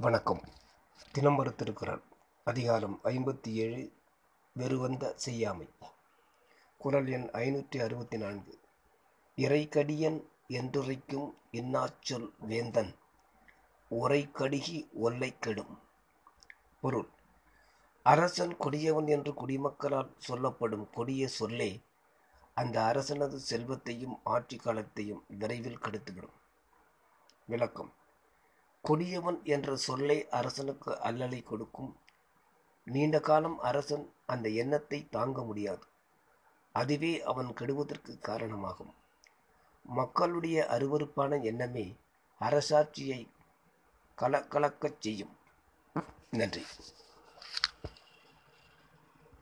வணக்கம். தினமரு திருக்குறள் அதிகாரம் ஐம்பத்தி ஏழு வெறுவந்த செய்யாமை. குறள் எண் ஐநூற்றி அறுபத்தி நான்கு இறைக்கடியன் என்றுரைக்கும் இன்னாச்சொல் வேந்தன். உரைக்கடுகி ஒல்லை கெடும். பொருள். அரசன் கொடியவன் என்று குடிமக்களால் சொல்லப்படும் கொடிய சொல்லே அந்த அரசனது செல்வத்தையும் ஆட்சி காலத்தையும் விரைவில் கெடுத்துவிடும். விளக்கம். கொடியவன் என்ற சொல்லை அரசனுக்கு அல்லலை கொடுக்கும். நீண்ட காலம் அரசன் அந்த எண்ணத்தை தாங்க முடியாது. அதுவே அவன் கெடுவதற்கு காரணமாகும். மக்களுடைய அருவருப்பான எண்ணமே அரசாட்சியை கலக்கலக்கச் செய்யும். நன்றி.